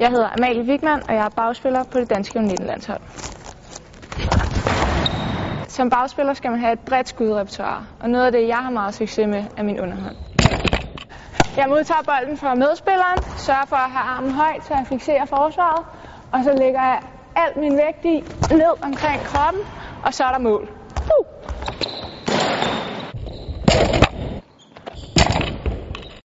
Jeg hedder Amalie Wigman, og jeg er bagspiller på det danske U19-landshold. Som bagspiller skal man have et bredt skudrepertoire, og noget af det, jeg har meget succes med, er min underhånd. Jeg modtager bolden fra medspilleren, sørger for at have armen højt, så jeg fixerer forsvaret, og så lægger jeg alt min vægt i ned omkring kroppen, og så er der mål. Uh!